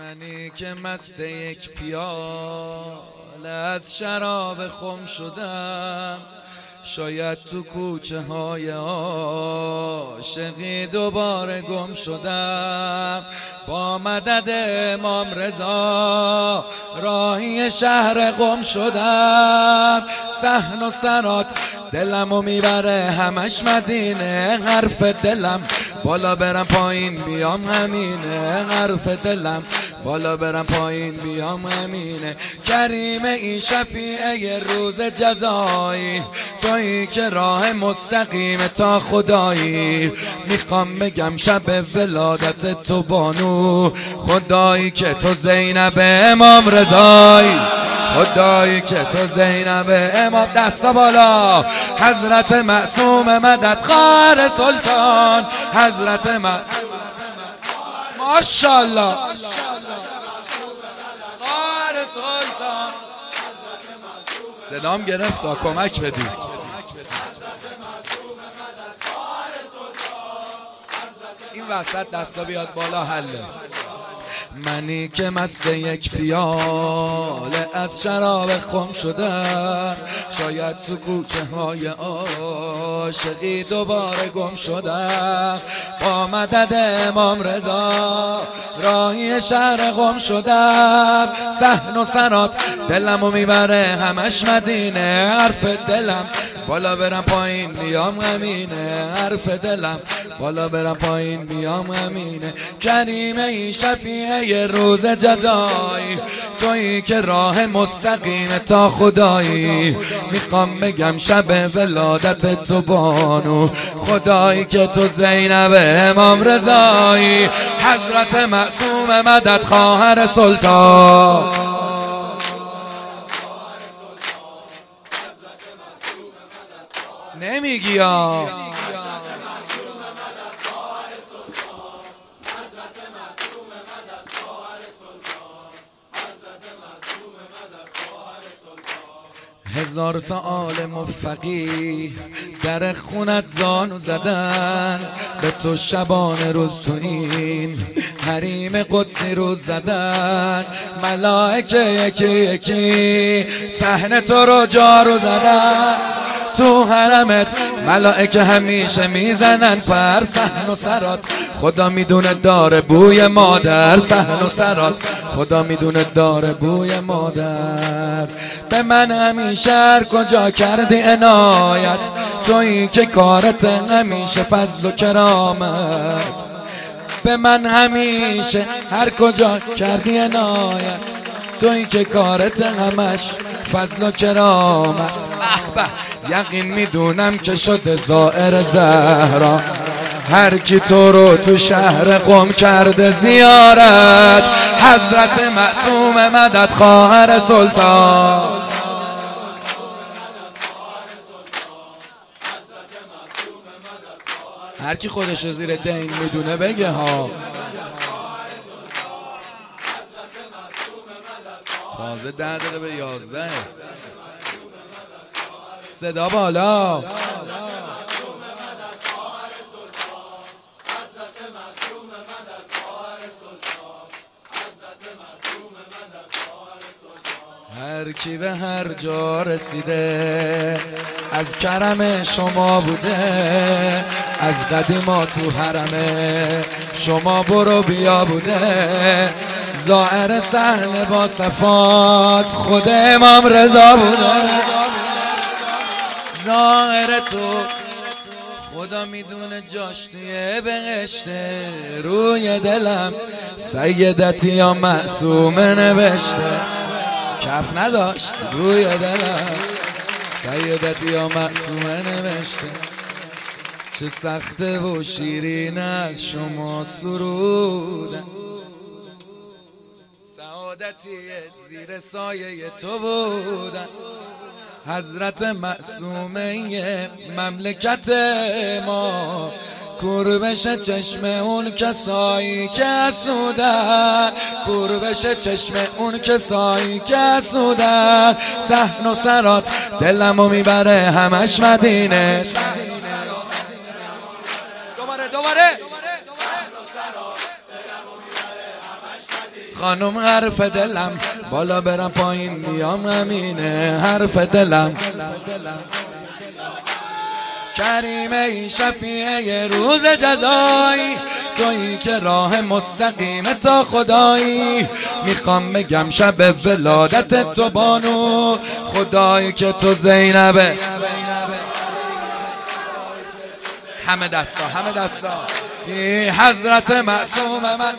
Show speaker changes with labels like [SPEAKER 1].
[SPEAKER 1] منی که مست یک پیاله از شراب خم شدم. شاید تو کوچه های عاشقی دوباره گم شدم. با مدد امام رضا راهی شهر قم شدم. سحن و سرات دلمو می‌بره همش مدینه حرف دلم. بالا برم پایین بیام همینه حرف دلم. بالا برم پایین بیام همینه کریم این شفیعه روز جزایی. تویی که راه مستقیم تا خدایی. می‌خوام بگم شب ولادت تو بانو. خدایی که تو زینب امام رضایی خدایی که تو زینب امام. دستا بالا. حضرت معصوم مدد خار سلطان. حضرت معصوم ماشاءالله. سلطان صدام گرفت کمک بدید این وسط دستا بیاد بالا حله. منی که مست یک پیاله از شراب خم شدم شاید تو کوچه های عاشقی دوباره گم شدم با مدد امام رضا راهی شهر قم شدم سحن و سرات دلمو می‌بره همش مدینه. حرف دلم بالا برم پایین بیام همینه حرف دلم بالا برم پایین بیام همینه کریمه ای شفیعه روز جزایی تویی که راه مستقیم تا خدایی. می‌خوام بگم شب ولادت تو بانو. خدایی که تو زینب امام رضایی. حضرت معصوم مدد خواهر سلطان. نمیگی هزار تا عالم و فقی در خونت زانو زدن. به تو شبان روز تو این حریم قدسی روز زدن. ملائکه یکی یکی صحنه تو رو جارو زدن. تو حرمت ملائکه همیشه می‌زنن پر سحن و سرات. خدا می‌دونه داره بوی مادر سحن و سرات. خدا می‌دونه داره بوی مادر. به من همیشه کجا کردی عنایت. تویی که کارت همیشه فضل و کرامت. به من همیشه هر کجا کردی عنایت. تویی که کارت همش فضل و کرامت. یقین می‌دونم که شده زائر زهرا. هر کی تو رو تو شهر قم کرده زیارت حضرت معصوم مدد خواهر سلطان. هر کی خودش زیر دین می‌دونه بگه ها. تازه ده دقیقه به یازده. صدا بالا. هر کی به هر جا رسیده. از کرم شما بوده از قدیما تو حرمه. شما برو بیا بوده. زائر صحنه با صفات خود امام رضا بوده. ظاهر تو خدا می‌دونه جاش توی بهشته. روی دلم سیدتی یا معصومه نوشته. کف نداشت. روی دلم. سیدتی یا معصومه نوشته. چه سخته و شیرین از شما سرودن سعادتی زیر سایه تو بودن حضرت معصومه مملکت ما. کوربش چشم اون کسایی که سودن کوربش چشم اون کسایی که سودن سحن و سرات دلمو می‌بره همش مدینه. دوباره دوباره. خانم حرف دلم بالا برم پایین میام امینه. حرف دلم. کریمه ای شفیعه روز جزایی تویی که راه مستقیم تا خدایی. می‌خوام بگم شب ولادت تو بانو خدایی که تو زینبه. همه دستا همه دستا. حضرت معصوم من.